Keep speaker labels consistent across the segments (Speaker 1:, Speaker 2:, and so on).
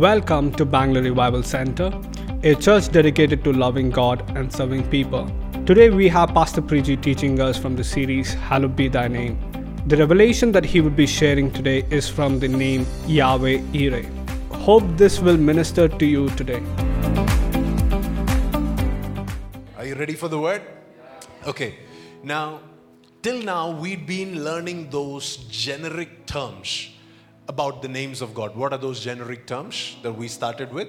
Speaker 1: Welcome to Bangalore Revival Center, a church dedicated to loving God and serving people. Today we have Pastor Preji teaching us from the series Hallowed Be Thy Name. The revelation that he will be sharing today is from the name Yahweh Yireh. Hope this will minister to you today.
Speaker 2: Are you ready for the word? Okay. Now, till now, we've been learning those generic terms about the names of God. What are those generic terms that we started with?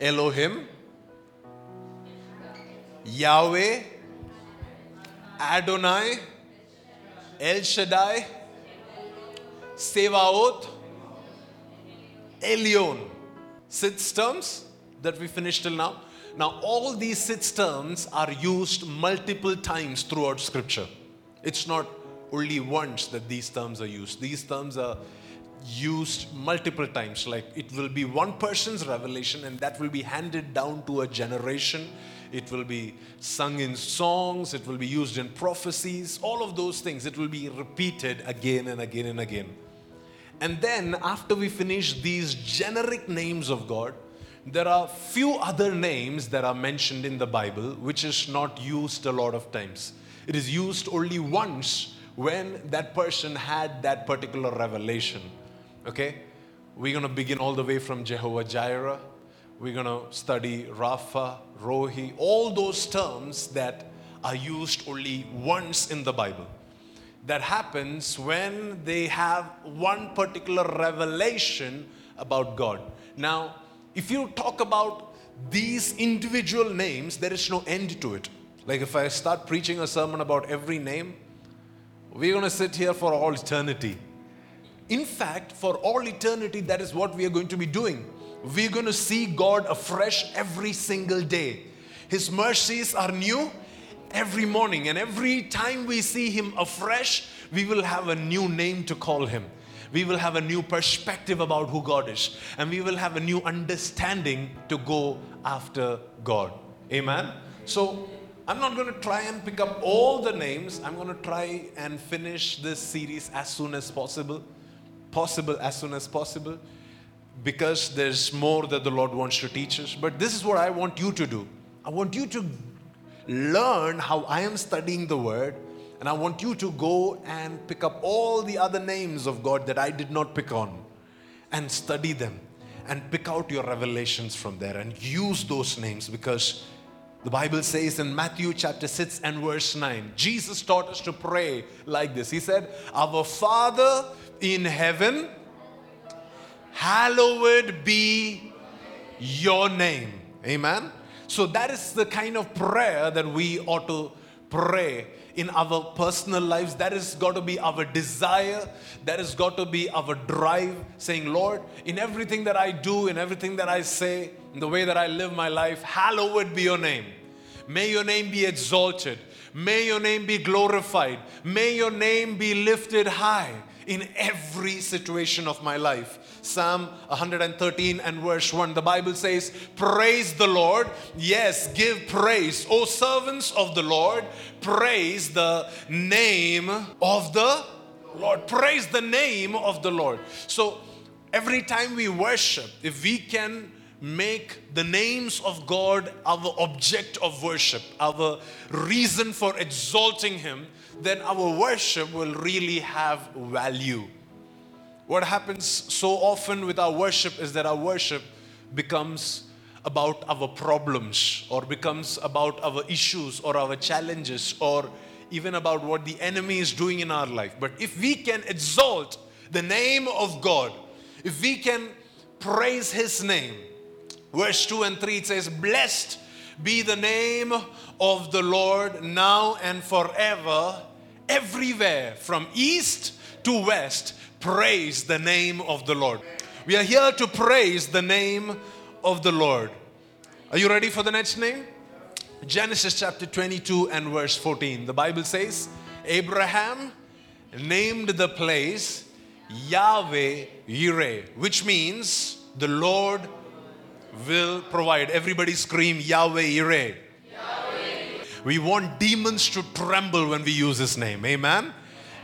Speaker 2: Elohim, Yahweh, Adonai, El Shaddai, Sevaot, Elion. Six terms that we finished till now. Now, all these six terms are used multiple times throughout Scripture. It's not only once that these terms are used. These terms are used multiple times. Like it will be one person's revelation, and that will be handed down to a generation. It will be sung in songs, it will be used in prophecies, all of those things. It will be repeated again and again and again. And then, after we finish these generic names of God, there are few other names that are mentioned in the Bible which is not used a lot of times. It is used only once when that person had that particular revelation. Okay? We're going to begin all the way from Jehovah Jireh. We're going to study Rapha, Rohi, all those terms that are used only once in the Bible. That happens when they have one particular revelation about God. Now, if you talk about these individual names, there is no end to it. Like if I start preaching a sermon about every name, we're going to sit here for all eternity. In fact, for all eternity, that is what we are going to be doing. We're going to see God afresh every single day. His mercies are new every morning, and every time we see Him afresh, we will have a new name to call Him. We will have a new perspective about who God is, and we will have a new understanding to go after God. Amen. So, I'm not going to try and pick up all the names. I'm going to try and finish this series as soon as possible. Possible as soon as possible. Because there's more that the Lord wants to teach us. But this is what I want you to do. I want you to learn how I am studying the Word. And I want you to go and pick up all the other names of God that I did not pick on and study them and pick out your revelations from there and use those names because the Bible says in Matthew chapter 6 and verse 9, Jesus taught us to pray like this. He said, Our Father in heaven, hallowed be your name. Amen. So that is the kind of prayer that we ought to pray in our personal lives. That has got to be our desire. That has got to be our drive, saying, Lord, in everything that I do, in everything that I say, in the way that I live my life, hallowed be your name. May your name be exalted. May your name be glorified. May your name be lifted high in every situation of my life. Psalm 113 and verse 1, the Bible says, Praise the Lord. Yes, give praise. O servants of the Lord, praise the name of the Lord. Praise the name of the Lord. So every time we worship, if we can make the names of God our object of worship, our reason for exalting Him, then our worship will really have value. What happens so often with our worship is that our worship becomes about our problems or becomes about our issues or our challenges or even about what the enemy is doing in our life. But if we can exalt the name of God, if we can praise His name, verse 2 and 3 it says, Blessed be the name of the Lord now and forever, everywhere, from east to west. Praise the name of the Lord. We are here to praise the name of the Lord. Are you ready for the next name? Genesis chapter 22 and verse 14. The Bible says, Abraham named the place Yahweh Yireh, which means the Lord will provide. Everybody scream Yahweh Yireh. We want demons to tremble when we use His name. Amen.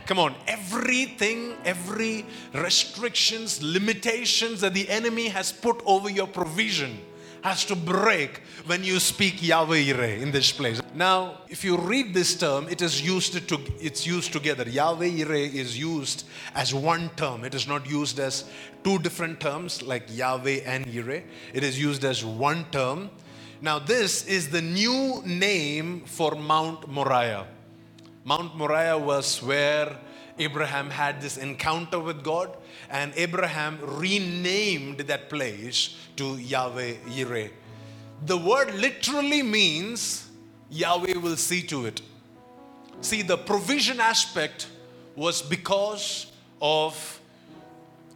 Speaker 2: Come on, everything, every restrictions, limitations that the enemy has put over your provision has to break when you speak Yahweh Yireh in this place. Now, if you read this term, it is used to it's used together. Yahweh Yireh is used as one term. It is not used as two different terms like Yahweh and Yireh. It is used as one term. Now, this is the new name for Mount Moriah. Mount Moriah was where Abraham had this encounter with God, and Abraham renamed that place to Yahweh Yireh. The word literally means Yahweh will see to it. See, the provision aspect was because of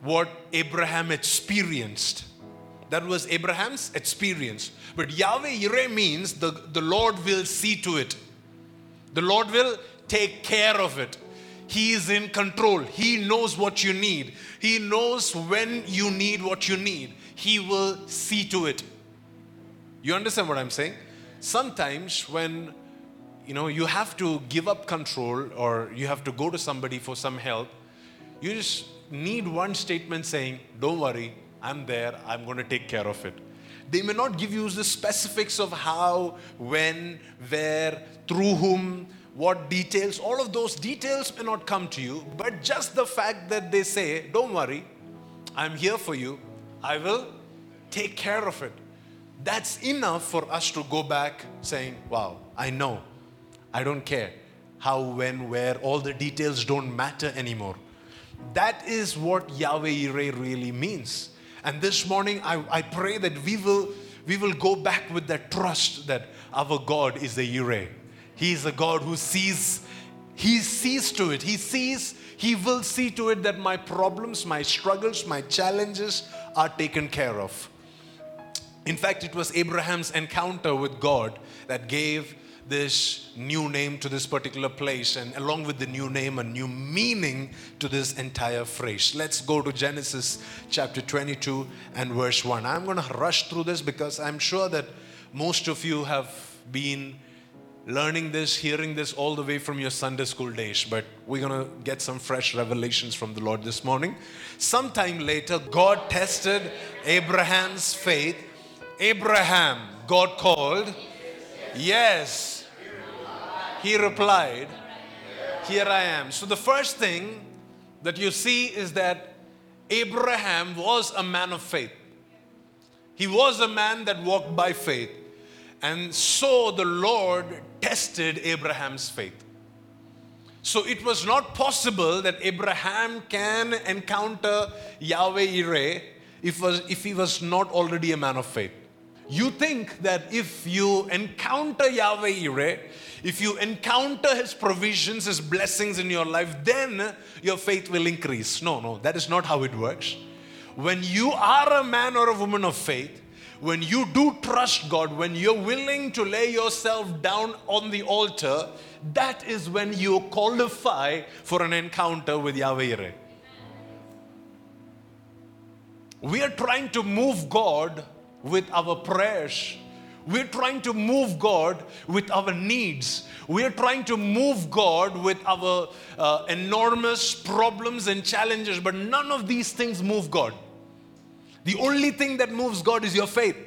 Speaker 2: what Abraham experienced. That was Abraham's experience. But Yahweh Yireh means the, the Lord will see to it. The Lord will take care of it. He is in control. He knows what you need. He knows when you need what you need. He will see to it. You understand what I'm saying? Sometimes when you know you have to give up control or you have to go to somebody for some help, you just need one statement saying, Don't worry, I'm there, I'm going to take care of it. They may not give you the specifics of how, when, where, through whom, what details, all of those details may not come to you, but just the fact that they say, Don't worry, I'm here for you, I will take care of it. That's enough for us to go back saying, Wow, I know, I don't care how, when, where, all the details don't matter anymore. That is what Yahweh Yireh really means. And this morning, I, I pray that we will, we will go back with that trust that our God is the Yireh. He is a God who sees, He sees to it. He sees, He will see to it that my problems, my struggles, my challenges are taken care of. In fact, it was Abraham's encounter with God that gave this new name to this particular place, and along with the new name, a new meaning to this entire phrase. Let's go to Genesis chapter 22 and verse 1. I'm going to rush through this because I'm sure that most of you have been learning this, hearing this all the way from your Sunday school days, but we're going to get some fresh revelations from the Lord this morning. Sometime later, God tested Abraham's faith. Abraham, God called. Yes. He replied, Here I am. So the first thing that you see is that Abraham was a man of faith. He was a man that walked by faith. And so the Lord tested Abraham's faith. So it was not possible that Abraham can encounter Yahweh Yireh if, was, if he was not already a man of faith. You think that if you encounter Yahweh if you encounter His provisions, His blessings in your life, then your faith will increase. No, no, that is not how it works. When you are a man or a woman of faith, when you do trust God, when you're willing to lay yourself down on the altar, that is when you qualify for an encounter with Yahweh. We are trying to move God with our prayers. We're trying to move God with our needs. We're trying to move God with our uh, enormous problems and challenges, but none of these things move God. The only thing that moves God is your faith.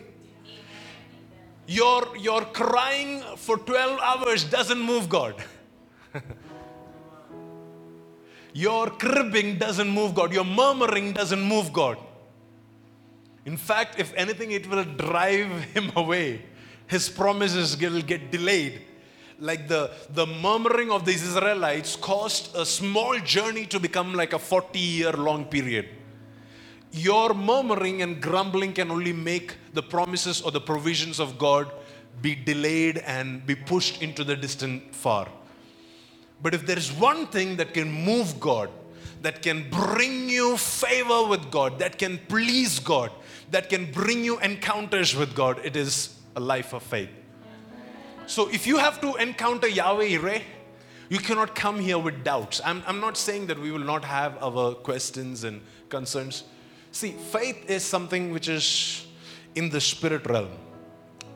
Speaker 2: Your, your crying for 12 hours doesn't move God. your cribbing doesn't move God. Your murmuring doesn't move God. In fact, if anything, it will drive him away. His promises will get delayed. Like the, the murmuring of the Israelites caused a small journey to become like a 40 year long period your murmuring and grumbling can only make the promises or the provisions of God be delayed and be pushed into the distant far. But if there is one thing that can move God, that can bring you favor with God, that can please God, that can bring you encounters with God, it is a life of faith. So if you have to encounter Yahweh Yireh, you cannot come here with doubts. I'm, I'm not saying that we will not have our questions and concerns. See, faith is something which is in the spirit realm.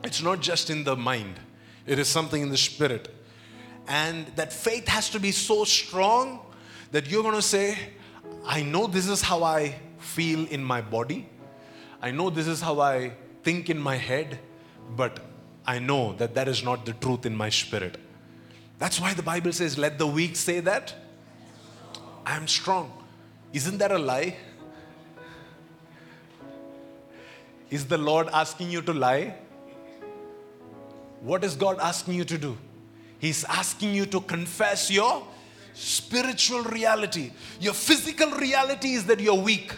Speaker 2: It's not just in the mind, it is something in the spirit. And that faith has to be so strong that you're going to say, I know this is how I feel in my body. I know this is how I think in my head, but I know that that is not the truth in my spirit. That's why the Bible says, Let the weak say that I am strong. Isn't that a lie? Is the Lord asking you to lie? What is God asking you to do? He's asking you to confess your spiritual reality. Your physical reality is that you're weak.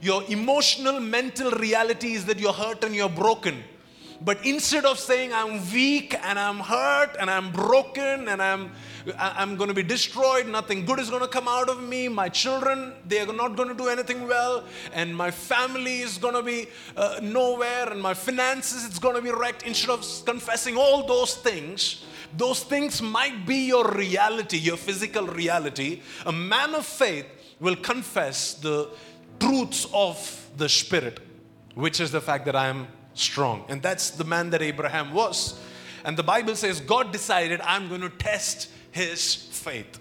Speaker 2: Your emotional, mental reality is that you're hurt and you're broken. But instead of saying, I'm weak and I'm hurt and I'm broken and I'm, I'm going to be destroyed, nothing good is going to come out of me, my children, they are not going to do anything well, and my family is going to be uh, nowhere, and my finances, it's going to be wrecked, instead of confessing all those things, those things might be your reality, your physical reality. A man of faith will confess the truths of the Spirit, which is the fact that I am strong. And that's the man that Abraham was. And the Bible says God decided, I'm going to test his faith.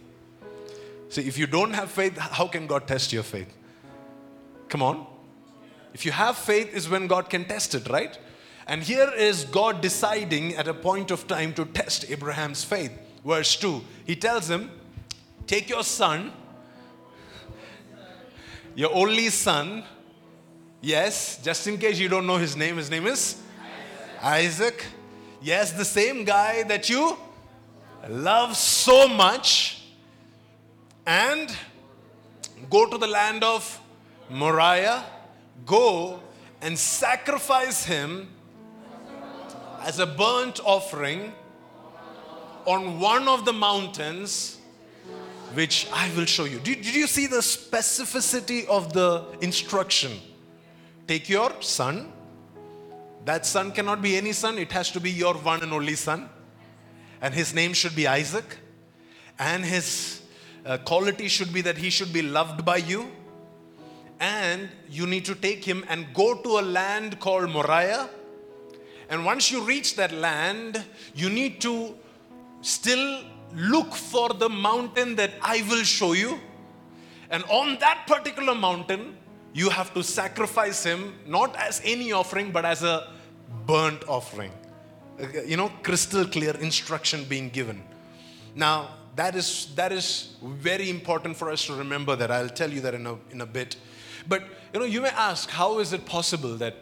Speaker 2: See, if you don't have faith, how can God test your faith? Come on. If you have faith, is when God can test it, right? And here is God deciding at a point of time to test Abraham's faith. Verse 2 He tells him, Take your son, your only son. Yes, just in case you don't know his name, his name is Isaac. Isaac. Yes, the same guy that you love so much. And go to the land of Moriah, go and sacrifice him as a burnt offering on one of the mountains which I will show you. Did, did, you see the specificity of the instruction? Take your son. That son cannot be any son, it has to be your one and only son. And his name should be Isaac. And his uh, quality should be that he should be loved by you. And you need to take him and go to a land called Moriah and once you reach that land, you need to still look for the mountain that I will show you. And on that particular mountain, you have to sacrifice him not as any offering, but as a burnt offering. Uh, you know, crystal clear instruction being given. Now, that is, that is very important for us to remember that. I'll tell you that in a, in a bit. But, you know, you may ask, how is it possible that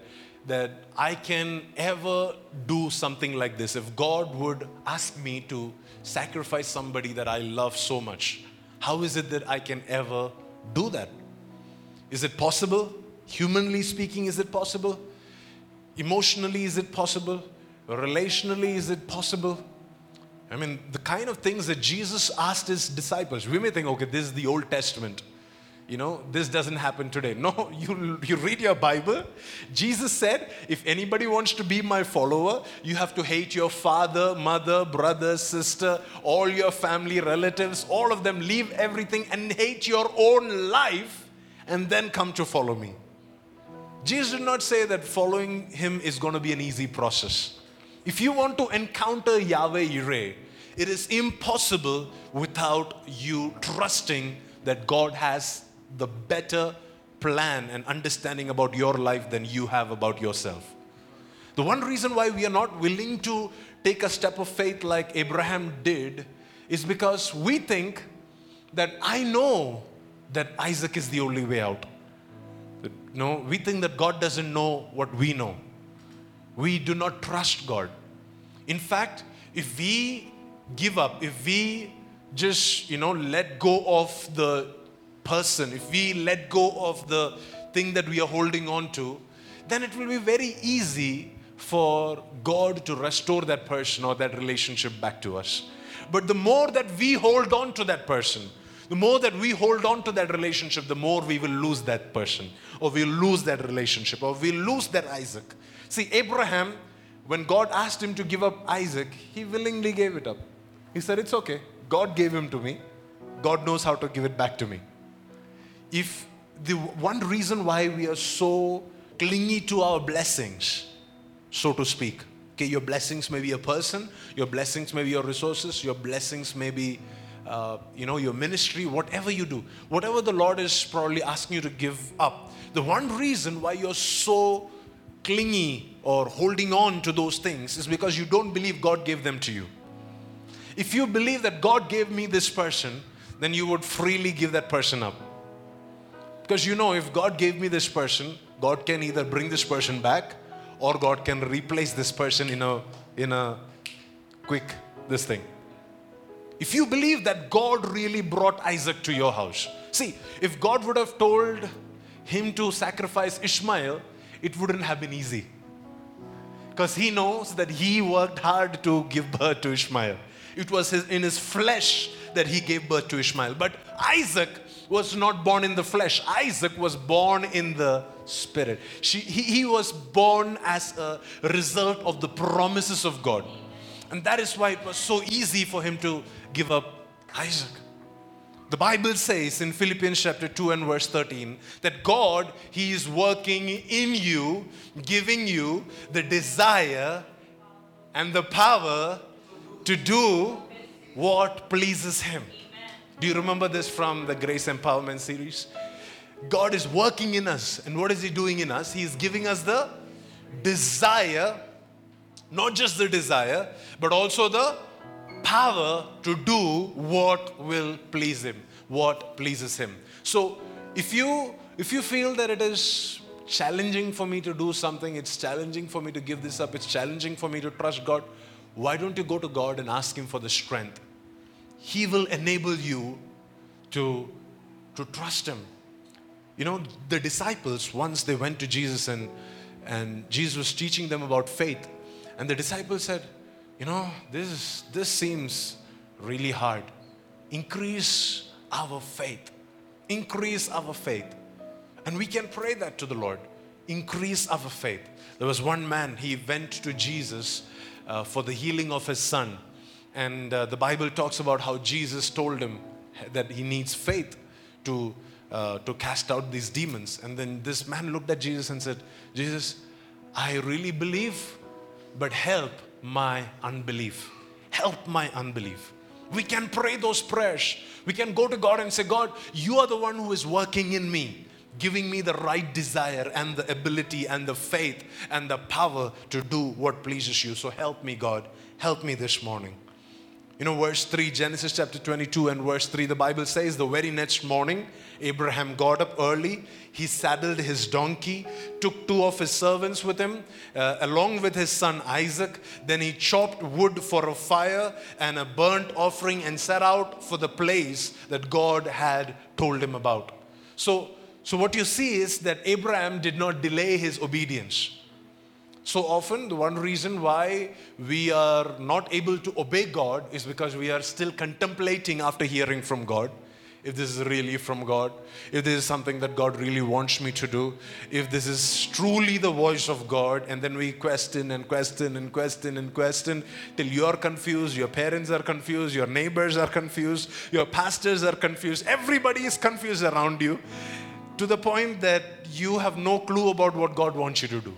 Speaker 2: that I can ever do something like this. If God would ask me to sacrifice somebody that I love so much, how is it that I can ever do that? Is it possible? Humanly speaking, is it possible? Emotionally, is it possible? Relationally, is it possible? I mean, the kind of things that Jesus asked his disciples, we may think, okay, this is the Old Testament you know, this doesn't happen today. No, you, you read your Bible. Jesus said, if anybody wants to be my follower, you have to hate your father, mother, brother, sister, all your family, relatives, all of them. Leave everything and hate your own life and then come to follow me. Jesus did not say that following him is going to be an easy process. If you want to encounter Yahweh Yireh, it is impossible without you trusting that God has the better plan and understanding about your life than you have about yourself. The one reason why we are not willing to take a step of faith like Abraham did is because we think that I know that Isaac is the only way out. No, we think that God doesn't know what we know. We do not trust God. In fact, if we give up, if we just, you know, let go of the person, if we let go of the thing that we are holding on to, then it will be very easy for God to restore that person or that relationship back to us. But the more that we hold on to that person, the more that we hold on to that relationship, the more we will lose that person, or we'll lose that relationship, or we'll lose that Isaac. See, Abraham, when God asked him to give up Isaac, he willingly gave it up. He said, It's okay. God gave him to me. God knows how to give it back to me if the one reason why we are so clingy to our blessings, so to speak, okay, your blessings may be a person, your blessings may be your resources, your blessings may be uh, you know, your ministry, whatever you do, whatever the Lord is probably asking you to give up, the one reason why you're so clingy or holding on to those things is because you don't believe God gave them to you. If you believe that God gave me this person, then you would freely give that person up. Because you know, if God gave me this person, God can either bring this person back or God can replace this person in a in a quick this thing. If you believe that God really brought Isaac to your house, see, if God would have told him to sacrifice Ishmael, it wouldn't have been easy. Because he knows that he worked hard to give birth to Ishmael. It was his, in his flesh that he gave birth to Ishmael. But Isaac was not born in the flesh, Isaac was born in the spirit. She, he, he was born as a result of the promises of God. And that is why it was so easy for him to give up Isaac. The Bible says in Philippians chapter 2 and verse 13 that God, He is working in you, giving you the desire and the power to do what pleases Him. Do you remember this from the Grace Empowerment series? God is working in us. And what is He doing in us? He is giving us the desire, not just the desire, but also the power to do what will please Him, what pleases Him. So if you if you feel that it is challenging for me to do something, it's challenging for me to give this up, it's challenging for me to trust God, why don't you go to God and ask Him for the strength? He will enable you to, to trust Him. You know, the disciples, once they went to Jesus and, and Jesus was teaching them about faith, and the disciples said, You know, this, this seems really hard. Increase our faith. Increase our faith. And we can pray that to the Lord. Increase our faith. There was one man, he went to Jesus uh, for the healing of his son. And uh, the Bible talks about how Jesus told him that he needs faith to, uh, to cast out these demons. And then this man looked at Jesus and said, Jesus, I really believe, but help my unbelief. Help my unbelief. We can pray those prayers. We can go to God and say, God, you are the one who is working in me, giving me the right desire and the ability and the faith and the power to do what pleases you. So help me, God. Help me this morning. You know, verse 3, Genesis chapter 22 and verse 3, the Bible says, The very next morning, Abraham got up early. He saddled his donkey, took two of his servants with him, uh, along with his son Isaac. Then he chopped wood for a fire and a burnt offering and set out for the place that God had told him about. So, so what you see is that Abraham did not delay his obedience. So often, the one reason why we are not able to obey God is because we are still contemplating after hearing from God if this is really from God, if this is something that God really wants me to do, if this is truly the voice of God, and then we question and question and question and question till you're confused, your parents are confused, your neighbors are confused, your pastors are confused, everybody is confused around you to the point that you have no clue about what God wants you to do.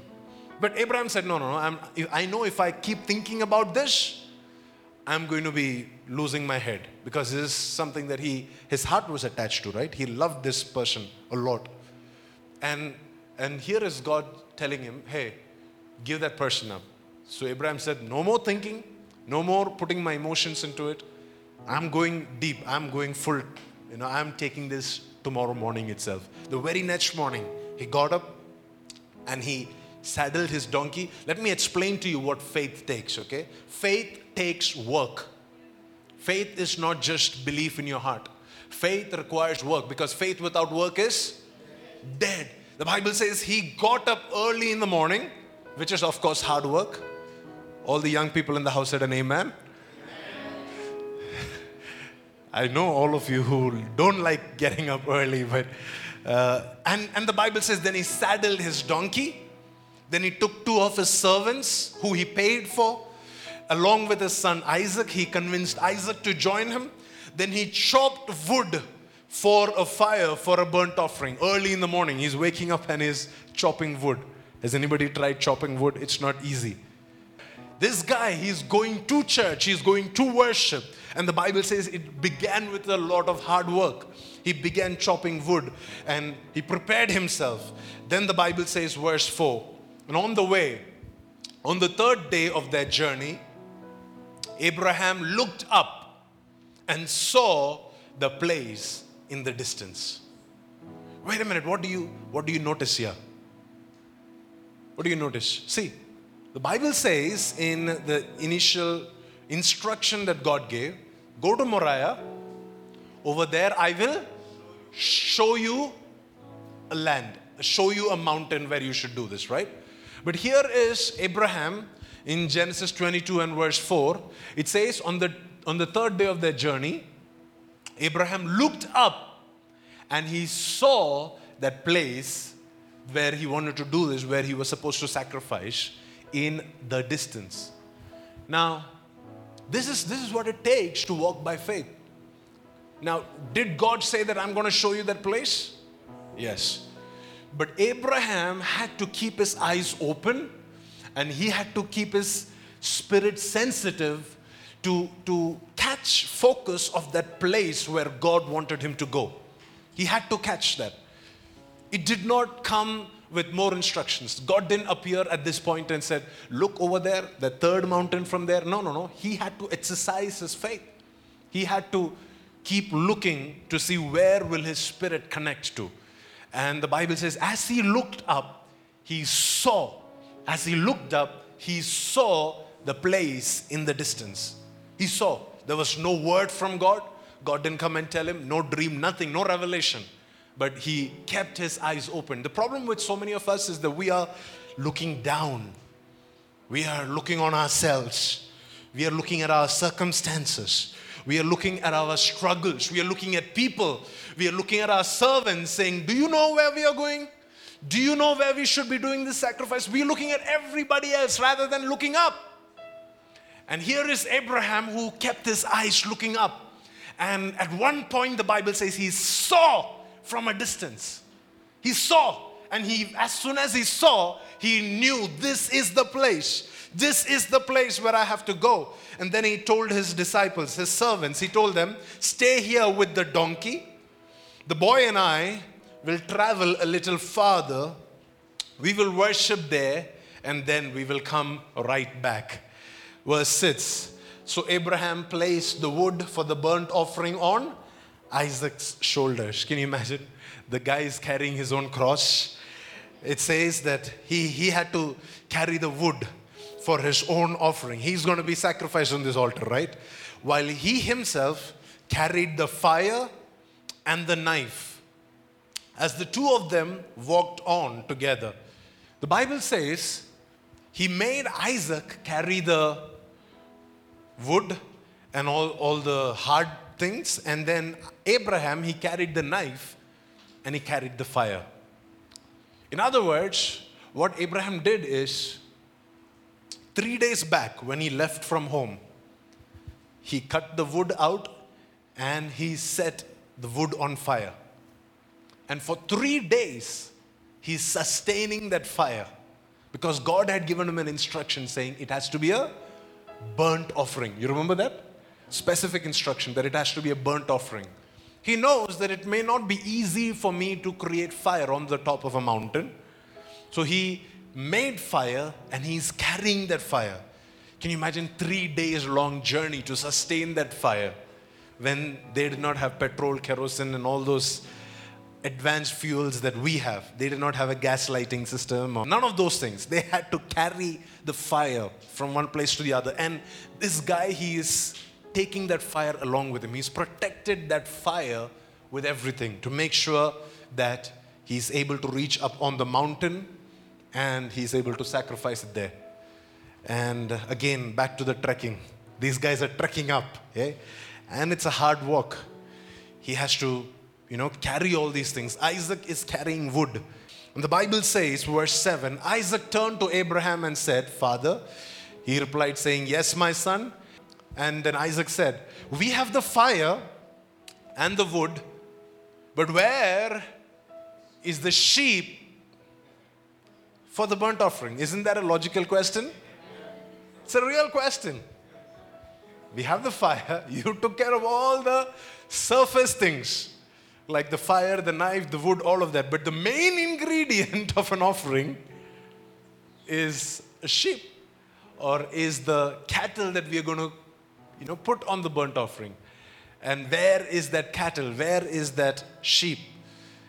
Speaker 2: But Abraham said, No, no, no. I'm, I know if I keep thinking about this, I'm going to be losing my head because this is something that he, his heart was attached to, right? He loved this person a lot. And, and here is God telling him, Hey, give that person up. So Abraham said, No more thinking, no more putting my emotions into it. I'm going deep, I'm going full. You know, I'm taking this tomorrow morning itself. The very next morning, he got up and he saddled his donkey. Let me explain to you what faith takes, okay? Faith takes work. Faith is not just belief in your heart. Faith requires work because faith without work is dead. The Bible says he got up early in the morning, which is, of course, hard work. All the young people in the house said an amen. I know all of you who don't like getting up early, but uh, and and the Bible says then he saddled his donkey then he took two of his servants who he paid for. Along with his son Isaac, he convinced Isaac to join him. Then he chopped wood for a fire for a burnt offering. Early in the morning, he's waking up and he's chopping wood. Has anybody tried chopping wood? It's not easy. This guy, he's going to church, he's going to worship. And the Bible says it began with a lot of hard work. He began chopping wood and he prepared himself. Then the Bible says, verse 4 And on the way, on the third day of their journey, Abraham looked up and saw the place in the distance. Wait a minute, what do you what do you notice here? What do you notice? See, the Bible says in the initial instruction that God gave, go to Moriah, over there I will show you a land, show you a mountain where you should do this, right? But here is Abraham in Genesis 22 and verse 4. It says, on the, on the third day of their journey, Abraham looked up and he saw that place where he wanted to do this, where he was supposed to sacrifice in the distance. Now, this is, this is what it takes to walk by faith. Now, did God say that I'm going to show you that place? Yes. But Abraham had to keep his eyes open and he had to keep his spirit sensitive to, to catch focus of that place where God wanted him to go. He had to catch that. It did not come with more instructions. God didn't appear at this point and said, Look over there, the third mountain from there. No, no, no. He had to exercise his faith. He had to keep looking to see where will his spirit connect to. And the Bible says, as he looked up, he saw. As he looked up, he saw the place in the distance. He saw. There was no word from God. God didn't come and tell him, no dream, nothing, no revelation but he kept his eyes open. The problem with so many of us is that we are looking down, we are looking on ourselves, we are looking at our circumstances. We are looking at our struggles. We are looking at people. We are looking at our servants saying, Do you know where we are going? Do you know where we should be doing this sacrifice? We are looking at everybody else rather than looking up. And here is Abraham who kept his eyes looking up. And at one point, the Bible says he saw from a distance. He saw, and he, as soon as he saw, he knew this is the place. This is the place where I have to go. And then he told his disciples, his servants, he told them, Stay here with the donkey. The boy and I will travel a little farther. We will worship there, and then we will come right back. Verse 6 So Abraham placed the wood for the burnt offering on Isaac's shoulders. Can you imagine? The guy is carrying his own cross. It says that he, he had to carry the wood for his own offering. He's going to be sacrificed on this altar, right? While he himself carried the fire and the knife. As the two of them walked on together, the Bible says he made Isaac carry the wood and all, all the hard things. And then Abraham, he carried the knife and he carried the fire. In other words, what Abraham did is three days back when he left from home, he cut the wood out and he set the wood on fire. And for three days, he's sustaining that fire because God had given him an instruction saying it has to be a burnt offering. You remember that? specific instruction that it has to be a burnt offering. He knows that it may not be easy for me to create fire on the top of a mountain. So he made fire and he's carrying that fire. Can you imagine three days long journey to sustain that fire when they did not have petrol, kerosene, and all those advanced fuels that we have. They did not have a gas lighting system or none of those things. They had to carry the fire from one place to the other. And this guy, he is taking that fire along with him. He's protected that fire with everything to make sure that he's able to reach up on the mountain and he's able to sacrifice it there. And again, back to the trekking. These guys are trekking up, yeah? and it's a hard walk. He has to, you know, carry all these things. Isaac is carrying wood. And the Bible says, verse 7 Isaac turned to Abraham and said, Father, he replied, saying, Yes, my son. And then Isaac said, We have the fire and the wood, but where is the sheep for the burnt offering? Isn't that a logical question? It's a real question. we have the fire. You took care of all the surface things, like the fire, the knife, the wood, all of that. But the main ingredient of an offering is a sheep or is the cattle that we are going to you know put on the burnt offering and where is that cattle where is that sheep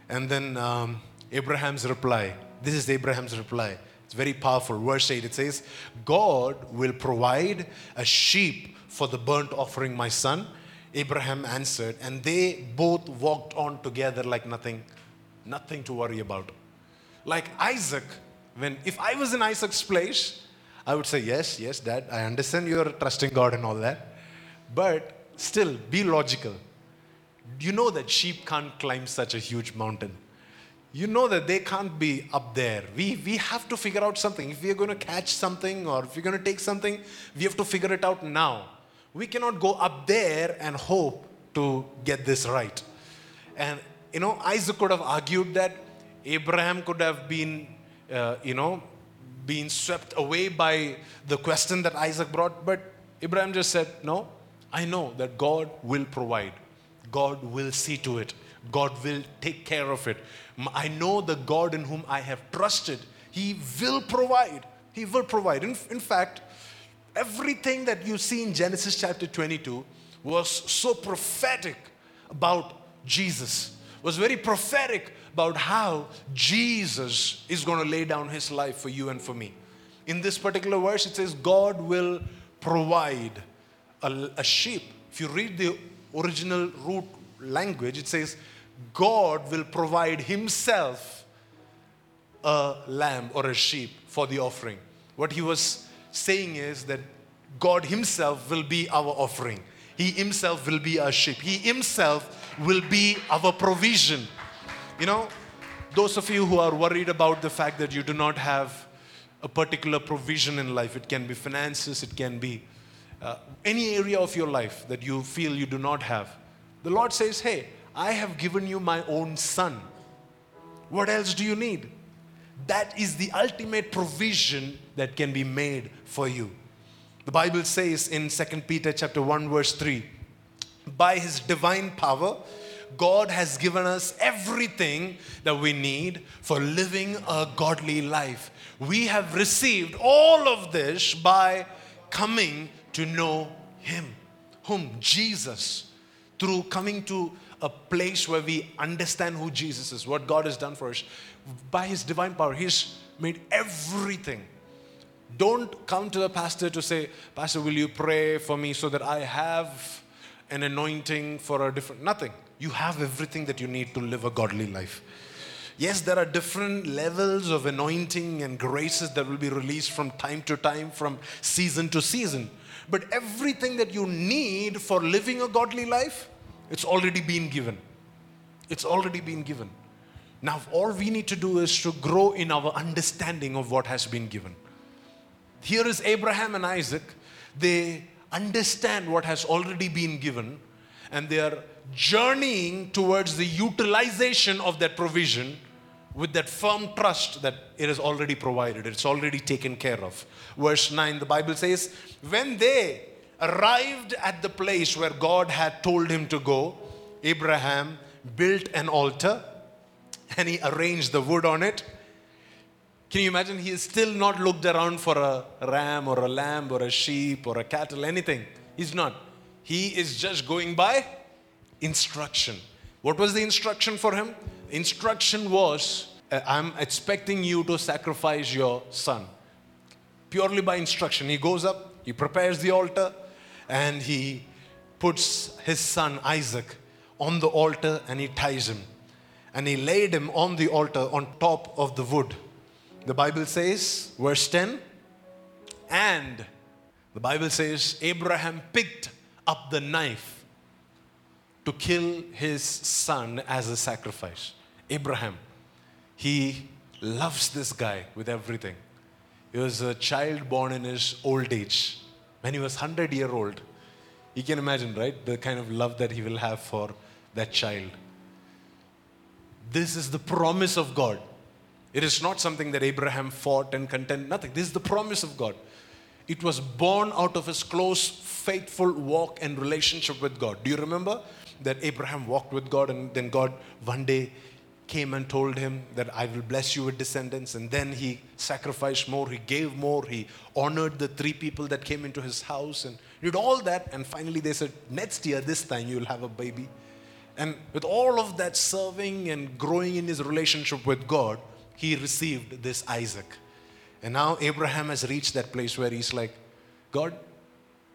Speaker 2: and then um, abraham's reply this is abraham's reply it's very powerful verse 8 it says god will provide a sheep for the burnt offering my son abraham answered and they both walked on together like nothing nothing to worry about like isaac when if i was in isaac's place I would say, Yes, yes, Dad, I understand you're trusting God and all that. But still, be logical. You know that sheep can't climb such a huge mountain. You know that they can't be up there. We, we have to figure out something. If we are going to catch something or if we're going to take something, we have to figure it out now. We cannot go up there and hope to get this right. And, you know, Isaac could have argued that. Abraham could have been, uh, you know, being swept away by the question that Isaac brought. But Abraham just said, No, I know that God will provide, God will see to it, God will take care of it. I know the God in whom I have trusted, He will provide. He will provide. In, in fact, everything that you see in Genesis chapter 22 was so prophetic about Jesus, was very prophetic about how Jesus is going to lay down his life for you and for me. In this particular verse, it says, God will provide a, a sheep. If you read the original root language, it says, God will provide himself a lamb or a sheep for the offering. What he was saying is that God himself will be our offering. He himself will be our sheep. He himself will be our provision. You know, those of you who are worried about the fact that you do not have a particular provision in life, it can be finances, it can be uh, any area of your life that you feel you do not have. The Lord says, Hey, I have given you my own son. What else do you need? That is the ultimate provision that can be made for you. The Bible says in 2 Peter chapter 1 verse 3, by his divine power, God has given us everything that we need for living a godly life. We have received all of this by coming to know Him, whom Jesus, through coming to a place where we understand who Jesus is, what God has done for us. By His divine power, He's made everything. Don't come to the pastor to say, Pastor, will you pray for me so that I have an anointing for a different, nothing you have everything that you need to live a godly life. Yes, there are different levels of anointing and graces that will be released from time to time, from season to season. But everything that you need for living a godly life, it's already been given. It's already been given. Now, all we need to do is to grow in our understanding of what has been given. Here is Abraham and Isaac. They understand what has already been given and they are journeying towards the utilization of that provision with that firm trust that it is already provided, it's already taken care of. Verse 9, the Bible says, When they arrived at the place where God had told him to go, Abraham built an altar and he arranged the wood on it. Can you imagine? He has still not looked around for a ram or a lamb or a sheep or a cattle, anything. He's not. He is just going by instruction. What was the instruction for him? Instruction was uh, I'm expecting you to sacrifice your son. Purely by instruction. He goes up, he prepares the altar, and he puts his son Isaac on the altar and he ties him. And he laid him on the altar on top of the wood. The Bible says, verse 10, and the Bible says, Abraham picked up the knife to kill his son as a sacrifice. Abraham, he loves this guy with everything. He was a child born in his old age. When he was 100 year old, you can imagine, right? The kind of love that he will have for that child. This is the promise of God. It is not something that Abraham fought and contended, nothing. This is the promise of God. it was born out of his close, faithful walk and relationship with God. Do you remember that Abraham walked with God and then God one day came and told him that I will bless you with descendants. And then he sacrificed more, he gave more, he honored the three people that came into his house and did all that. And finally, they said, Next year, this time, you'll have a baby. And with all of that serving and growing in his relationship with God, he received this Isaac. And now Abraham has reached that place where he's like, God,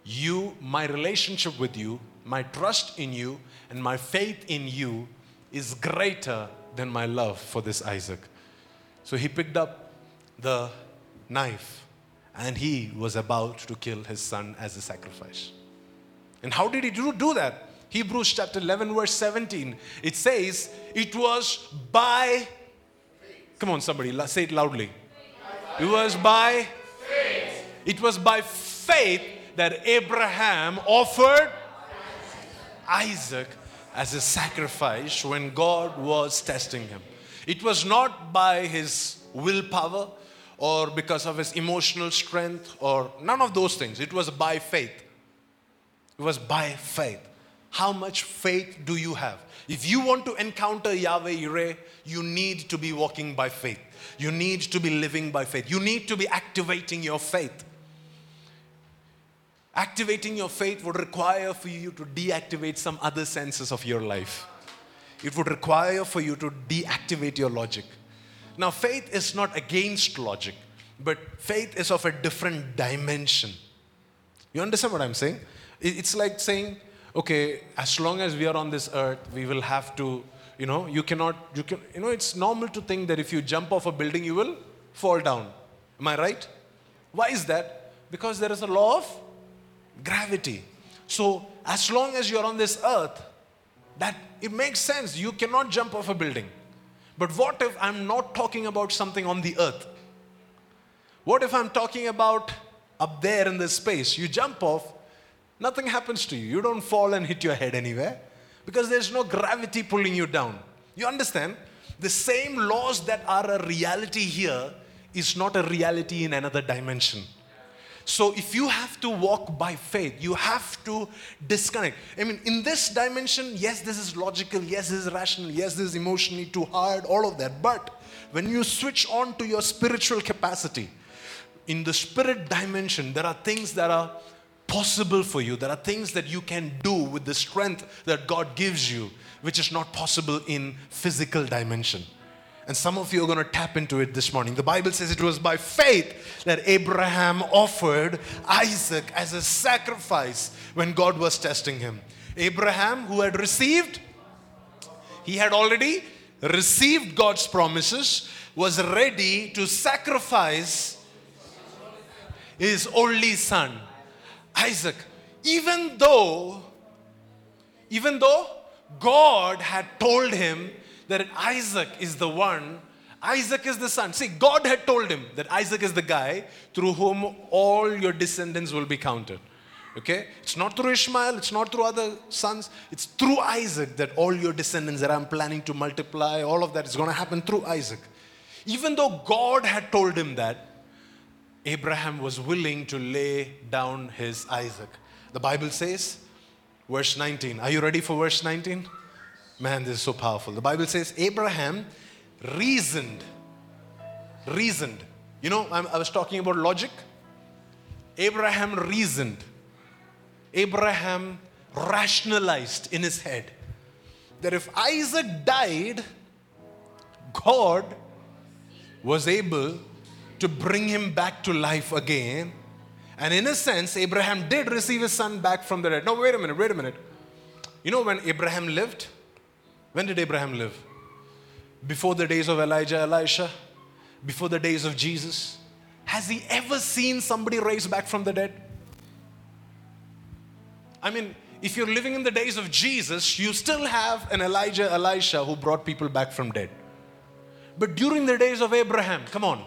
Speaker 2: you, my relationship with you, my trust in you, and my faith in you is greater than my love for this Isaac. So he picked up the knife and he was about to kill his son as a sacrifice. And how did he do, that? Hebrews chapter 11, verse 17. It says, It was by, come on, somebody, say it loudly. It was by faith. It was by faith that Abraham offered Isaac as a sacrifice when God was testing him. It was not by his willpower or because of his emotional strength or none of those things. It was by faith. It was by faith. How much faith do you have? If you want to encounter Yahweh Yireh, you need to be walking by faith. You need to be living by faith. You need to be activating your faith. Activating your faith would require for you to deactivate some other senses of your life. It would require for you to deactivate your logic. Now, faith is not against logic, but faith is of a different dimension. You understand what I'm saying? It's like saying, okay, as long as we are on this earth, we will have to, you know, you cannot, you can, you know, it's normal to think that if you jump off a building, you will fall down. Am I right? Why is that? Because there is a law of gravity. So, as long as you're on this earth, that it makes sense. You cannot jump off a building. But what if I'm not talking about something on the earth? What if I'm talking about up there in the space? You jump off, nothing happens to you. You don't fall and hit your head anywhere because there's no gravity pulling you down. You understand? The same laws that are a reality here is not a reality in another dimension. So if you have to walk by faith, you have to disconnect. I mean, in this dimension, yes, this is logical, yes, this is rational, yes, this is emotionally too hard, all of that. But when you switch on to your spiritual capacity, in the spirit dimension, there are things that are possible for you. There are things that you can do with the strength that God gives you, which is not possible in physical dimension. And some of you are going to tap into it this morning. The Bible says it was by faith that Abraham offered Isaac as a sacrifice when God was testing him. Abraham, who had received, he had already received God's promises, was ready to sacrifice his only son, Isaac. Even though, even though God had told him that Isaac is the one, Isaac is the son. See, God had told him that Isaac is the guy through whom all your descendants will be counted. Okay? It's not through Ishmael, it's not through other sons, it's through Isaac that all your descendants that I'm planning to multiply, all of that is going to happen through Isaac. Even though God had told him that, Abraham was willing to lay down his Isaac. The Bible says, verse 19. Are you ready for verse 19? Man, this is so powerful. The Bible says Abraham reasoned. Reasoned. You know, I'm, i was talking about logic. Abraham reasoned. Abraham rationalized in his head that if Isaac died, God was able to bring him back to life again. And in a sense, Abraham did receive his son back from the dead. No, wait a minute, wait a minute. You know, when Abraham lived, when did Abraham live? Before the days of Elijah, Elisha? Before the days of Jesus? Has he ever seen somebody raised back from the dead? I mean, if you're living in the days of Jesus, you still have an Elijah, Elisha who brought people back from dead. But during the days of Abraham, come on,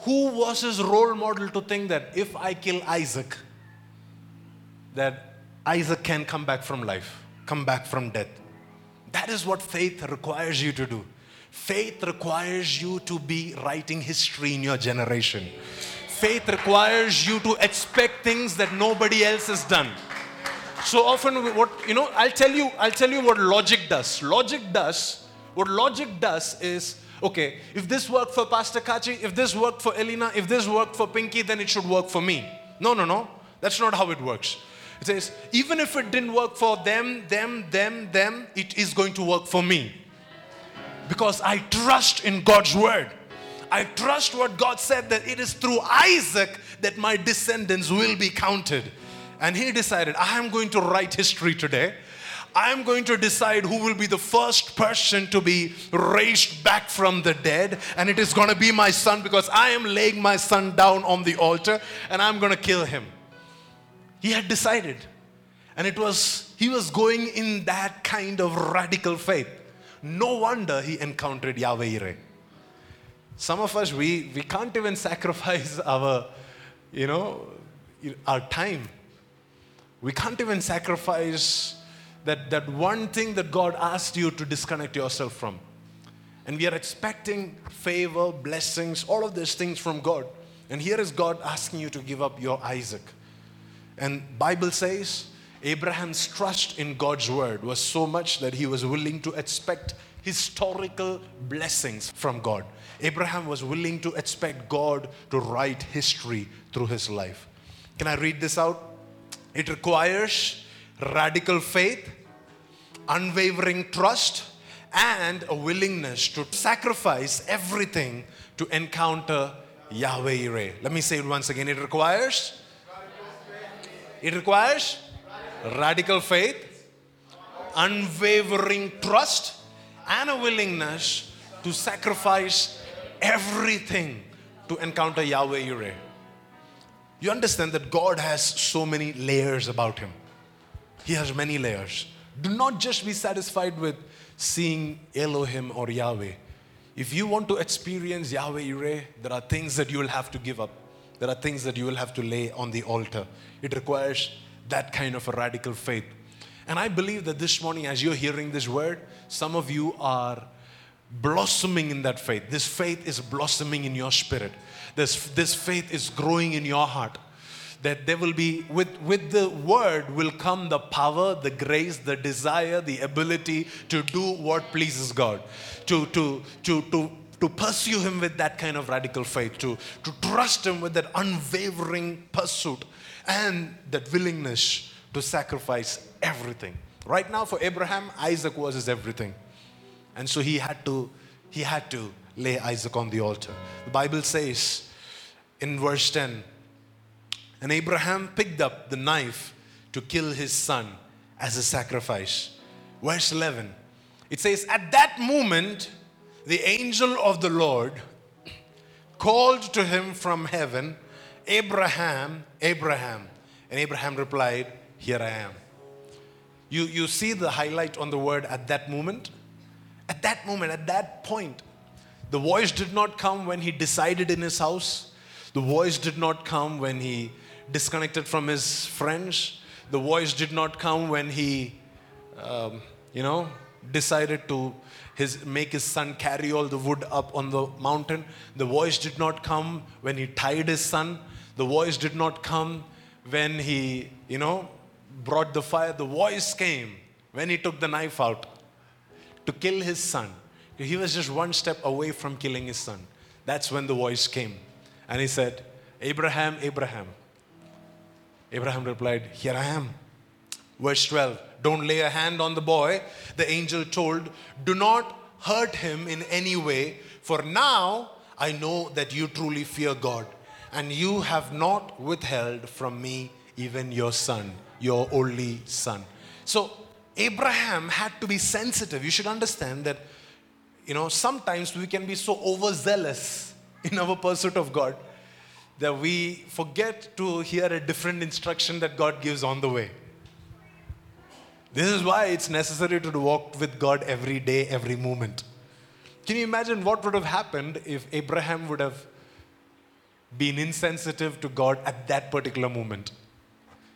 Speaker 2: who was his role model to think that if I kill Isaac, that Isaac can come back from life, come back from death? That is what faith requires you to do. Faith requires you to be writing history in your generation. Faith requires you to expect things that nobody else has done. So often, what you know, I'll tell you, I'll tell you what logic does. Logic does, what logic does is, okay, if this worked for Pastor Kachi, if this worked for Elena, if this worked for Pinky, then it should work for me. No, no, no. That's not how it works. It says, even if it didn't work for them, them, them, them, it is going to work for me because I trust in God's word. I trust what God said that it is through Isaac that my descendants will be counted. And he decided, I am going to write history today. I am going to decide who will be the first person to be raised back from the dead. And it is going to be my son because I am laying my son down on the altar and I'm going to kill him. He had decided. And it was, he was going in that kind of radical faith. No wonder he encountered Yahweh Yireh. Some of us, we, we can't even sacrifice our, you know, our time. We can't even sacrifice that, that one thing that God asked you to disconnect yourself from. And we are expecting favor, blessings, all of these things from God. And here is God asking you to give up your Isaac. And Bible says Abraham's trust in God's word was so much that he was willing to expect historical blessings from God. Abraham was willing to expect God to write history through his life. Can I read this out? It requires radical faith, unwavering trust, and a willingness to sacrifice everything to encounter Yahweh. Let me say it once again. It requires it requires radical faith, unwavering trust, and a willingness to sacrifice everything to encounter Yahweh Yireh. You understand that God has so many layers about Him. He has many layers. Do not just be satisfied with seeing Elohim or Yahweh. If you want to experience Yahweh Yireh, there are things that you will have to give up. There are things that you will have to lay on the altar. It requires that kind of a radical faith. And I believe that this morning, as you're hearing this word, some of you are blossoming in that faith. This faith is blossoming in your spirit. This, this faith is growing in your heart. That there will be, with, with the word will come the power, the grace, the desire, the ability to do what pleases God. To, to, to, to, to pursue Him with that kind of radical faith. To, to trust Him with that unwavering pursuit. And that willingness to sacrifice everything. Right now, for Abraham, Isaac was his everything. And so he had to, he had to lay Isaac on the altar. The Bible says in verse 10, and Abraham picked up the knife to kill his son as a sacrifice. Verse 11, it says, At that moment, the angel of the Lord called to him from heaven, Abraham, Abraham. And Abraham replied, Here I am. You, you see the highlight on the word at that moment? At that moment, at that point, the voice did not come when he decided in his house. The voice did not come when he disconnected from his friends. The voice did not come when he, um, you know, decided to his, make his son carry all the wood up on the mountain. The voice did not come when he tied his son. The voice did not come when he, you know, brought the fire. The voice came when he took the knife out to kill his son. He was just one step away from killing his son. That's when the voice came. And he said, Abraham, Abraham. Abraham replied, Here I am. Verse 12 Don't lay a hand on the boy. The angel told, Do not hurt him in any way, for now I know that you truly fear God, and you have not withheld from me even your son, your only son. So Abraham had to be sensitive. You should understand that, you know, sometimes we can be so overzealous in our pursuit of God that we forget to hear a different instruction that God gives on the way. This is why it's necessary to walk with God every day, every moment. Can you imagine what would have happened if Abraham would have been insensitive to God at that particular moment?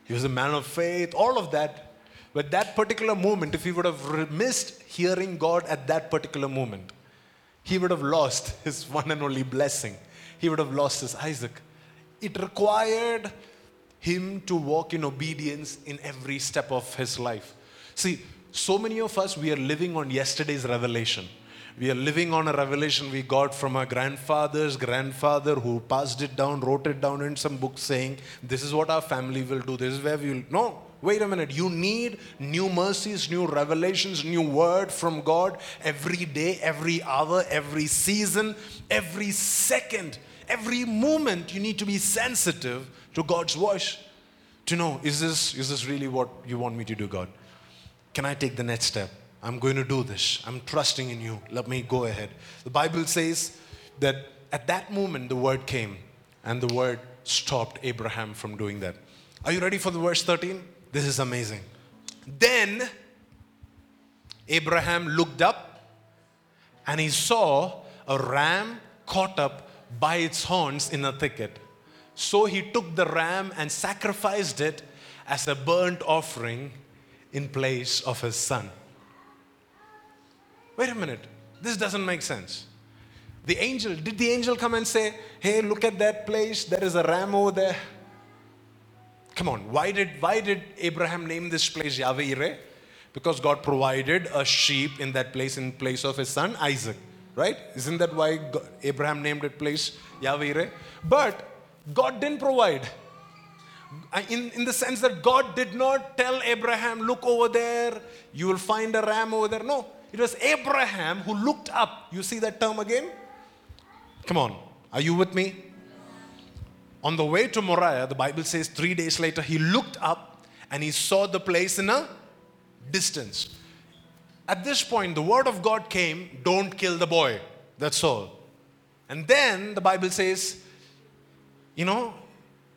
Speaker 2: He was a man of faith, all of that. But that particular moment, if he would have missed hearing God at that particular moment, he would have lost his one and only blessing. He would have lost his Isaac. it required him to walk in obedience in every step of his life. See, so many of us, we are living on yesterday's revelation. We are living on a revelation we got from our grandfather's grandfather who passed it down, wrote it down in some book saying, This is what our family will do, this is where we will. No, wait a minute. You need new mercies, new revelations, new word from God every day, every hour, every season, every second, every moment. You need to be sensitive to God's voice to know is this, is this really what you want me to do, God? Can I take the next step? I'm going to do this. I'm trusting in you. Let me go ahead. The Bible says that at that moment the word came and the word stopped Abraham from doing that. Are you ready for the verse 13? This is amazing. Then Abraham looked up and he saw a ram caught up by its horns in a thicket. So he took the ram and sacrificed it as a burnt offering in place of his son. Wait a minute, this doesn't make sense. The angel, did the angel come and say, Hey, look at that place, there is a ram over there? Come on, why did, why did Abraham name this place Yahweh Yireh? Because God provided a sheep in that place in place of his son Isaac, right? Isn't that why God, Abraham named it place Yahweh Yireh? But God didn't provide. Uh, in, in the sense that God did not tell Abraham, look over there, you will find a ram over there. No, it was Abraham who looked up. You see that term again? Come on, are you with me? On the way to Moriah, the Bible says three days later, he looked up and he saw the place in a distance. At this point, the word of God came don't kill the boy. That's all. And then the Bible says, you know,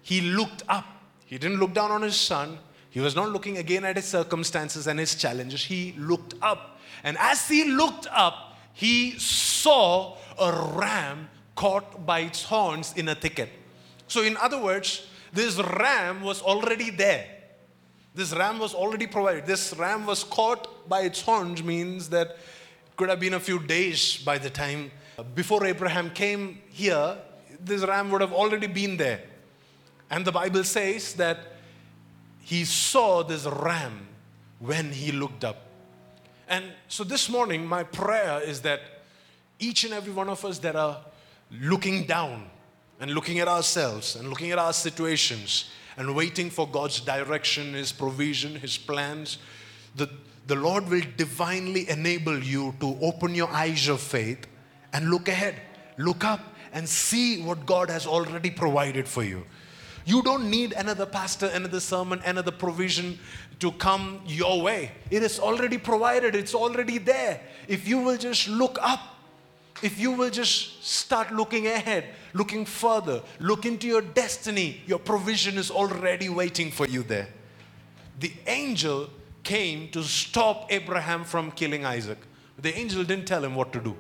Speaker 2: he looked up. He didn't look down on his son. He was not looking again at his circumstances and his challenges. He looked up. And as he looked up, he saw a ram caught by its horns in a thicket. So, in other words, this ram was already there. This ram was already provided. This ram was caught by its horns, means that it could have been a few days by the time uh, before Abraham came here, this ram would have already been there. And the Bible says that he saw this ram when he looked up. And so this morning, my prayer is that each and every one of us that are looking down and looking at ourselves and looking at our situations and waiting for God's direction, His provision, His plans, the, the Lord will divinely enable you to open your eyes of faith and look ahead, look up, and see what God has already provided for you. You don't need another pastor, another sermon, another provision to come your way. It is already provided, it's already there. If you will just look up, if you will just start looking ahead, looking further, look into your destiny, your provision is already waiting for you there. The angel came to stop Abraham from killing Isaac. The angel didn't tell him what to do.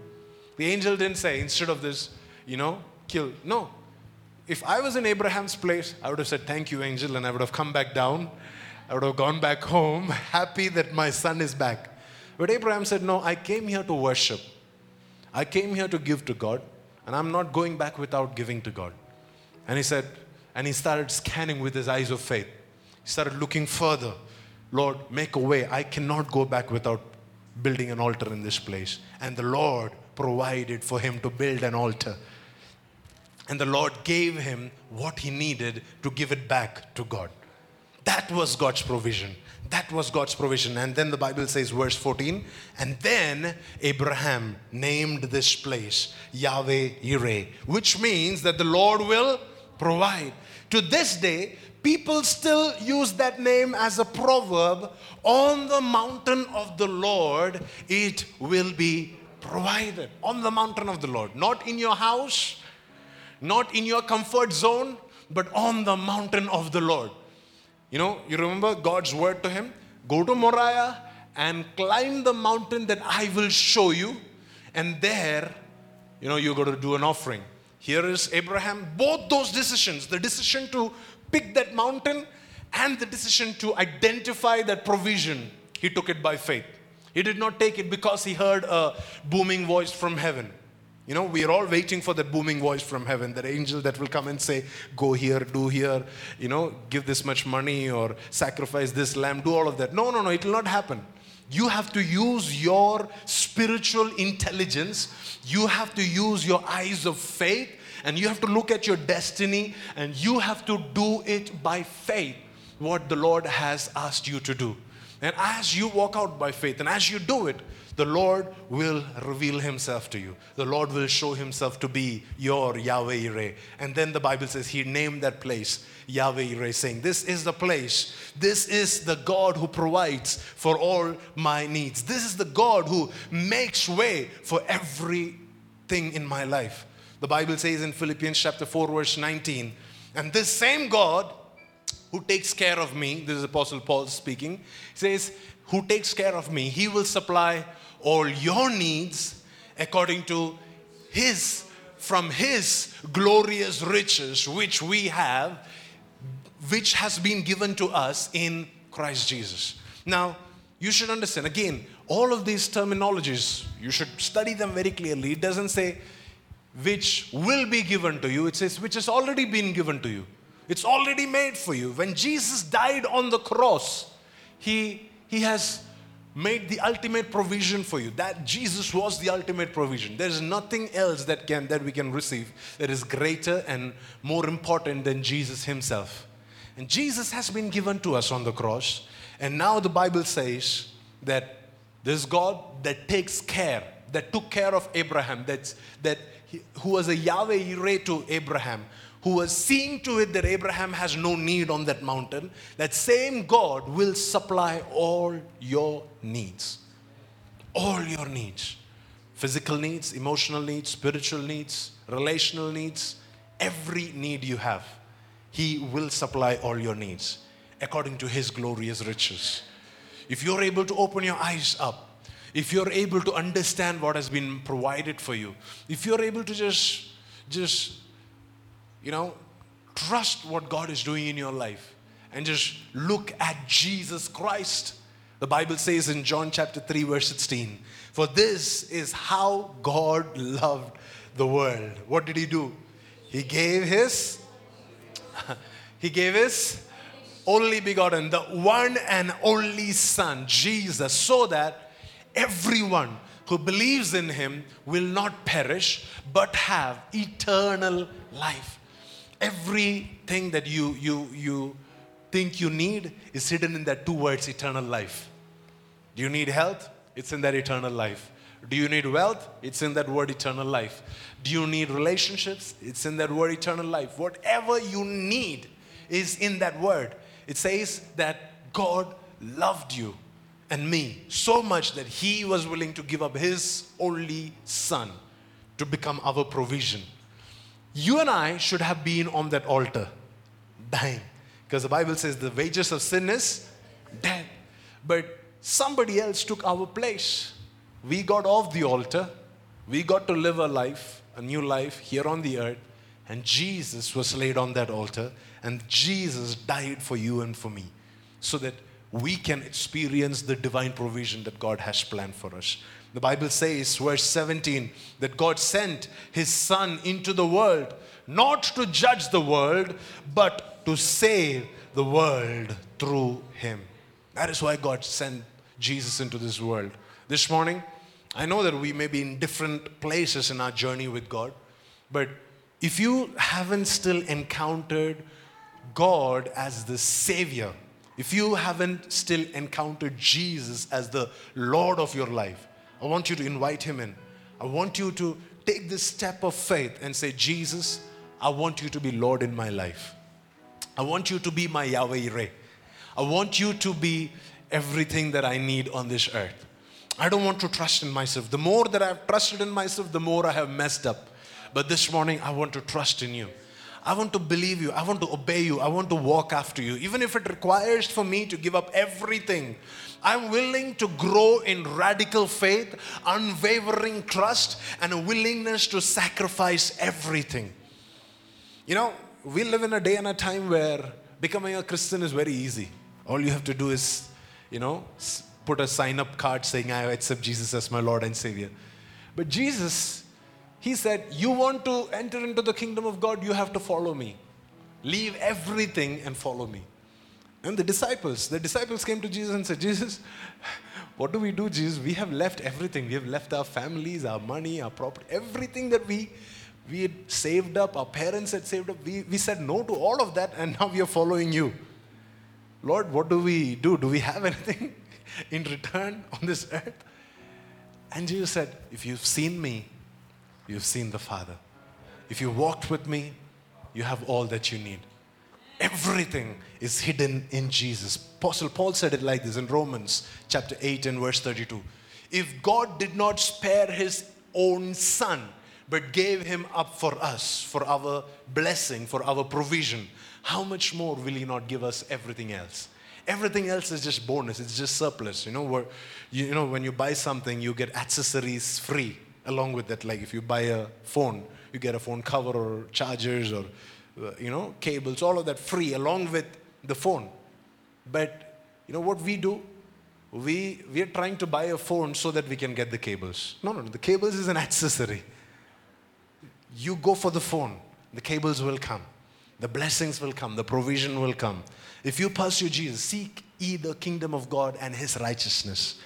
Speaker 2: The angel didn't say, instead of this, you know, kill. No. If I was in Abraham's place, I would have said, Thank you, angel, and I would have come back down. I would have gone back home, happy that my son is back. But Abraham said, No, I came here to worship. I came here to give to God, and I'm not going back without giving to God. And he said, and he started scanning with his eyes of faith. He started looking further. Lord, make a way. I cannot go back without building an altar in this place. And the Lord provided for him to build an altar. And the Lord gave him what he needed to give it back to God. That was God's provision. That was God's provision. And then the Bible says, verse 14, and then Abraham named this place Yahweh Yireh, which means that the Lord will provide. To this day, people still use that name as a proverb on the mountain of the Lord, it will be provided on the mountain of the Lord. Not in your house, not in your comfort zone, but on the mountain of the Lord. You know, you remember God's word to him? Go to Moriah and climb the mountain that I will show you. And there, you know, you're going to do an offering. Here is Abraham. Both those decisions the decision to pick that mountain and the decision to identify that provision, he took it by faith. He did not take it because he heard a booming voice from heaven. You know, we are all waiting for that booming voice from heaven, that angel that will come and say, Go here, do here, you know, give this much money or sacrifice this lamb, do all of that. No, no, no, it will not happen. You have to use your spiritual intelligence, you have to use your eyes of faith, and you have to look at your destiny, and you have to do it by faith, what the Lord has asked you to do. And as you walk out by faith, and as you do it, the Lord will reveal himself to you. The Lord will show himself to be your Yahweh Yireh. And then the Bible says he named that place Yahweh Yireh, saying, This is the place. This is the God who provides for all my needs. This is the God who makes way for everything in my life. The Bible says in Philippians chapter 4, verse 19, and this same God who takes care of me, this is Apostle Paul speaking, says, Who takes care of me, he will supply all your needs according to his from his glorious riches which we have which has been given to us in Christ Jesus. Now, you should understand again, all of these terminologies, you should study them very clearly. It doesn't say which will be given to you, it says which has already been given to you. It's already made for you. When Jesus died on the cross, he, he has made the ultimate provision for you. That jesus was the ultimate provision. There is nothing else that can that we can receive that is greater and more important than jesus himself. And jesus has been given to us on the cross. And now the bible says that this god that takes care that took care of abraham that's that he, who was a yahweh Yireh to abraham who was seeing to it that Abraham has no need on that mountain, that same God will supply all your needs. All your needs physical needs, emotional needs, spiritual needs, relational needs, every need you have. He will supply all your needs according to His glorious riches. If you're able to open your eyes up, if you're able to understand what has been provided for you, if you're able to just just you know, trust what God is doing in your life and just look at Jesus Christ. The Bible says in John chapter 3, verse 16, For this is how God loved the world. What did He do? He gave His, He gave His only begotten, the one and only Son, Jesus, so that everyone who believes in Him will not perish but have eternal life. Everything that you, you, you think you need is hidden in that two words eternal life. Do you need health? It's in that eternal life. Do you need wealth? It's in that word eternal life. Do you need relationships? It's in that word eternal life. Whatever you need is in that word. It says that God loved you and me so much that He was willing to give up His only Son to become our provision. You and I should have been on that altar, dying. Because the Bible says the wages of sin is death. But somebody else took our place. We got off the altar. We got to live a life, a new life here on the earth. And Jesus was laid on that altar. And Jesus died for you and for me so that we can experience the divine provision that God has planned for us. The Bible says, verse 17, that God sent his Son into the world not to judge the world, but to save the world through him. That is why God sent Jesus into this world. This morning, I know that we may be in different places in our journey with God, but if you haven't still encountered God as the Savior, if you haven't still encountered Jesus as the Lord of your life, I want you to invite him in. I want you to take this step of faith and say, Jesus, I want you to be Lord in my life. I want you to be my Yahweh Yireh. I want you to be everything that I need on this earth. I don't want to trust in myself. The more that I've trusted in myself, the more I have messed up. But this morning, I want to trust in you. I want to believe you. I want to obey you. I want to walk after you. Even if it requires for me to give up everything, I'm willing to grow in radical faith, unwavering trust, and a willingness to sacrifice everything. You know, we live in a day and a time where becoming a Christian is very easy. All you have to do is, you know, put a sign up card saying, I accept Jesus as my Lord and Savior. But Jesus, He said, You want to enter into the kingdom of God, you have to follow me. Leave everything and follow me. And the disciples, the disciples came to Jesus and said, Jesus, what do we do, Jesus? We have left everything. We have left our families, our money, our property, everything that we we had saved up, our parents had saved up. We, we said no to all of that, and now we are following you. Lord, what do we do? Do we have anything in return on this earth? And Jesus said, If you've seen me, you've seen the Father. If you walked with me, you have all that you need. Everything is hidden in Jesus. Apostle Paul said it like this in Romans chapter 8 and verse 32. If God did not spare his own son, but gave him up for us, for our blessing, for our provision, how much more will he not give us everything else? Everything else is just bonus, it's just surplus. You know, where, you, you know, when you buy something, you get accessories free along with that. Like if you buy a phone, you get a phone cover or chargers or uh, you know, cables, all of that free along with the phone. But you know what we do? We, we are trying to buy a phone so that we can get the cables. No, no, no. The cables is an accessory. You go for the phone, the cables will come. The blessings will come, the provision will come. If you pursue Jesus, seek ye the kingdom of God and his righteousness.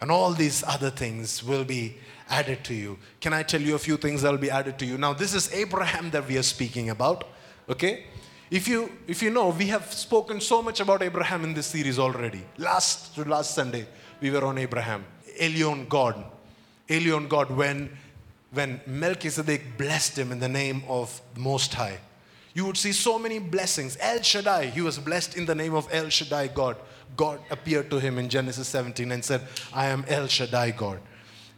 Speaker 2: And all these other things will be added to you. Can I tell you a few things that will be added to you? Now, this is Abraham that we are speaking about. Okay? If you if you know, we have spoken so much about Abraham in this series already. Last to last Sunday, we were on Abraham. Elyon God. Elyon God when when Melchizedek blessed him in the name of Most High. You would see so many blessings. El Shaddai, he was blessed in the name of El Shaddai God. God appeared to him in Genesis 17 and said, I am El Shaddai God.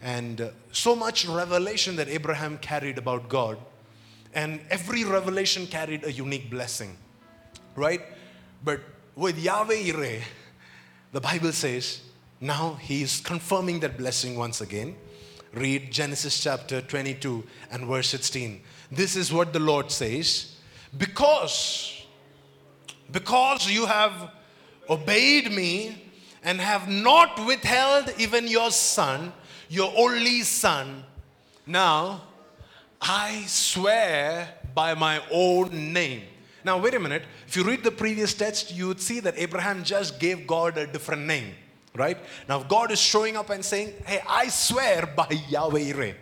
Speaker 2: And uh, so much revelation that Abraham carried about God. And every revelation carried a unique blessing, right? But with Yahweh the Bible says, now he is confirming that blessing once again. Read Genesis chapter 22 and verse 16. This is what the Lord says Because, because you have obeyed me and have not withheld even your son, your only son, now I swear by my own name. Now, wait a minute. If you read the previous text, you would see that Abraham just gave God a different name right? Now, God is showing up and saying, Hey, I swear by Yahweh Yireh.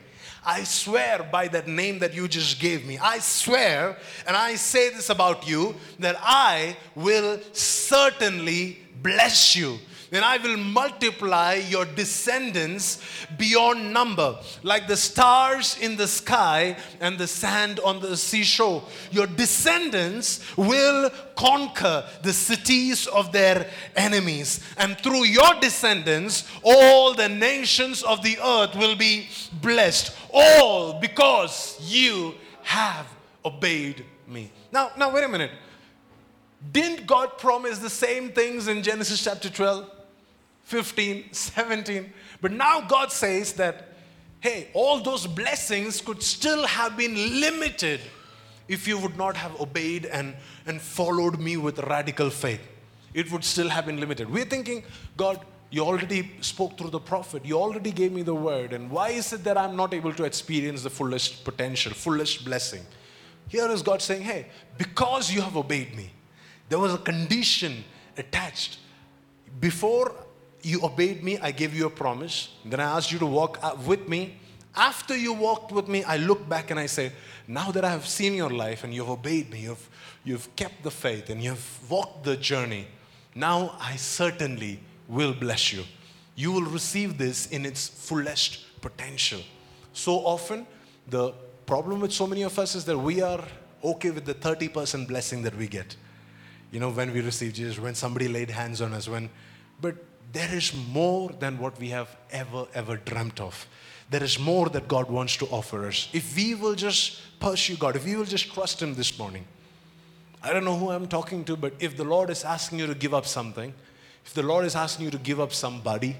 Speaker 2: I swear by that name that you just gave me. I swear, and I say this about you, that I will certainly bless you then I will multiply your descendants beyond number, like the stars in the sky and the sand on the seashore. Your descendants will conquer the cities of their enemies, and through your descendants, all the nations of the earth will be blessed. All because you have obeyed me. Now, now wait a minute. Didn't God promise the same things in Genesis chapter 12? 15, 17. But now God says that, hey, all those blessings could still have been limited if you would not have obeyed and, and followed me with radical faith. It would still have been limited. We're thinking, God, you already spoke through the prophet. You already gave me the word. And why is it that I'm not able to experience the fullest potential, fullest blessing? Here is God saying, hey, because you have obeyed me, there was a condition attached. Before you obeyed me, I gave you a promise. Then I asked you to walk uh, with me. After you walked with me, I look back and I say, Now that I have seen your life and you've obeyed me, you've, you've kept the faith and you've walked the journey, now I certainly will bless you. You will receive this in its fullest potential. So often, the problem with so many of us is that we are okay with the 30% blessing that we get. You know, when we receive Jesus, when somebody laid hands on us, when, but there is more than what we have ever, ever dreamt of. There is more that God wants to offer us. If we will just pursue God, if we will just trust Him this morning, I don't know who I'm talking to, but if the Lord is asking you to give up something, if the Lord is asking you to give up somebody,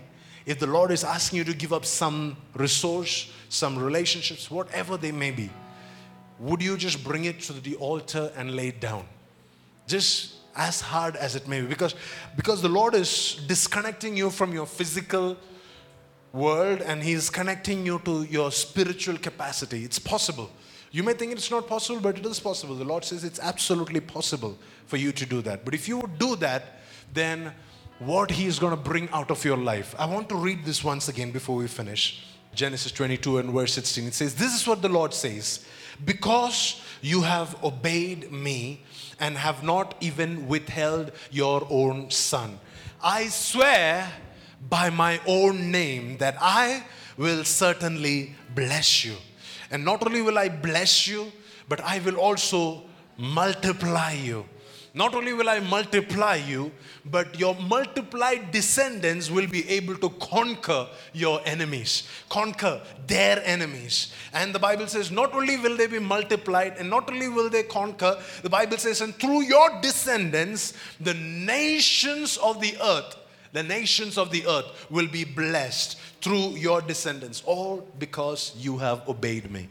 Speaker 2: if the Lord is asking you to give up some resource, some relationships, whatever they may be, would you just bring it to the altar and lay it down? Just as hard as it may be because because the lord is disconnecting you from your physical world and He's connecting you to your spiritual capacity. It's possible. You may think it's not possible, but it is possible. The Lord says it's absolutely possible for you to do that. But if you would do that, then what He is going to bring out of your life. I want to read this once again before we finish. Genesis 22 and verse 16. It says, This is what the Lord says Because you have obeyed me and have not even withheld your own son, I swear by my own name that I will certainly bless you. And not only will I bless you, but I will also multiply you. Not only will I multiply you, but your multiplied descendants will be able to conquer your enemies, conquer their enemies. And the Bible says, not only will they be multiplied, and not only will they conquer, the Bible says, and through your descendants, the nations of the earth the nations of the earth will be blessed through your descendants, all because you have obeyed me.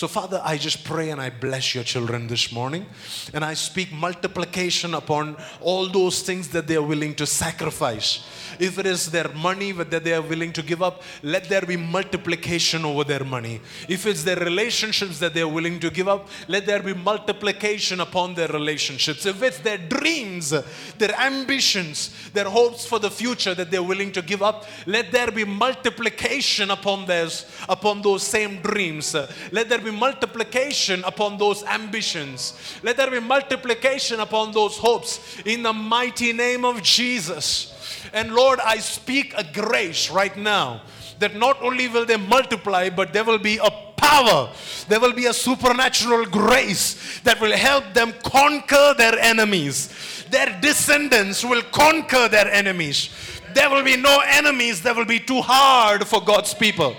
Speaker 2: So, Father, I just pray and I bless your children this morning. And I speak multiplication upon all those things that they are willing to sacrifice. If it is their money that they are willing to give up, let there be multiplication over their money. If it's their relationships that they are willing to give up, let there be multiplication upon their relationships. If it's their dreams, their ambitions, their hopes for the future that they're willing to give up, let there be multiplication upon theirs, upon those same dreams. Let there be multiplication upon those ambitions. Let there be multiplication upon those hopes in the mighty name of Jesus. And Lord, I speak a grace right now that not only will they multiply, but there will be a power. There will be a supernatural grace that will help them conquer their enemies. Their descendants will conquer their enemies. There will be no enemies that will be too hard for God's people.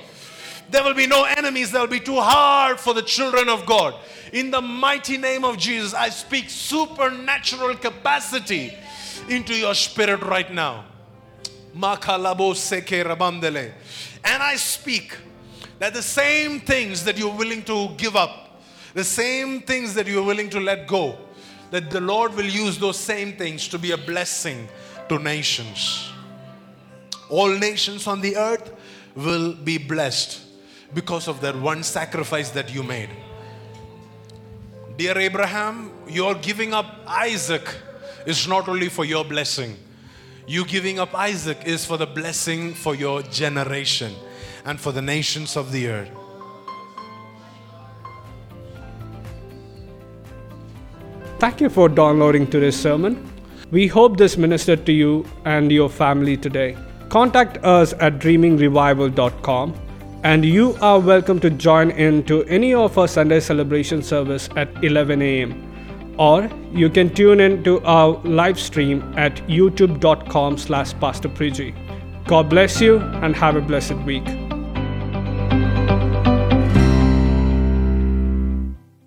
Speaker 2: There will be no enemies that will be too hard for the children of God. In the mighty name of Jesus, I speak supernatural capacity into your spirit right now. And I speak that the same things that you're willing to give up, the same things that you're willing to let go, that the Lord will use those same things to be a blessing to nations. All nations on the earth will be blessed because of that one sacrifice that you made. Dear Abraham, your giving up Isaac is not only for your blessing. You giving up Isaac is for the blessing for your generation and for the nations of the earth.
Speaker 1: Thank you for downloading today's sermon. We hope this ministered to you and your family today. Contact us at dreamingrevival.com and you are welcome to join in to any of our Sunday celebration service at 11 a.m. Or you can tune in to our live stream at youtube.com slash pastor God bless you and have a blessed week.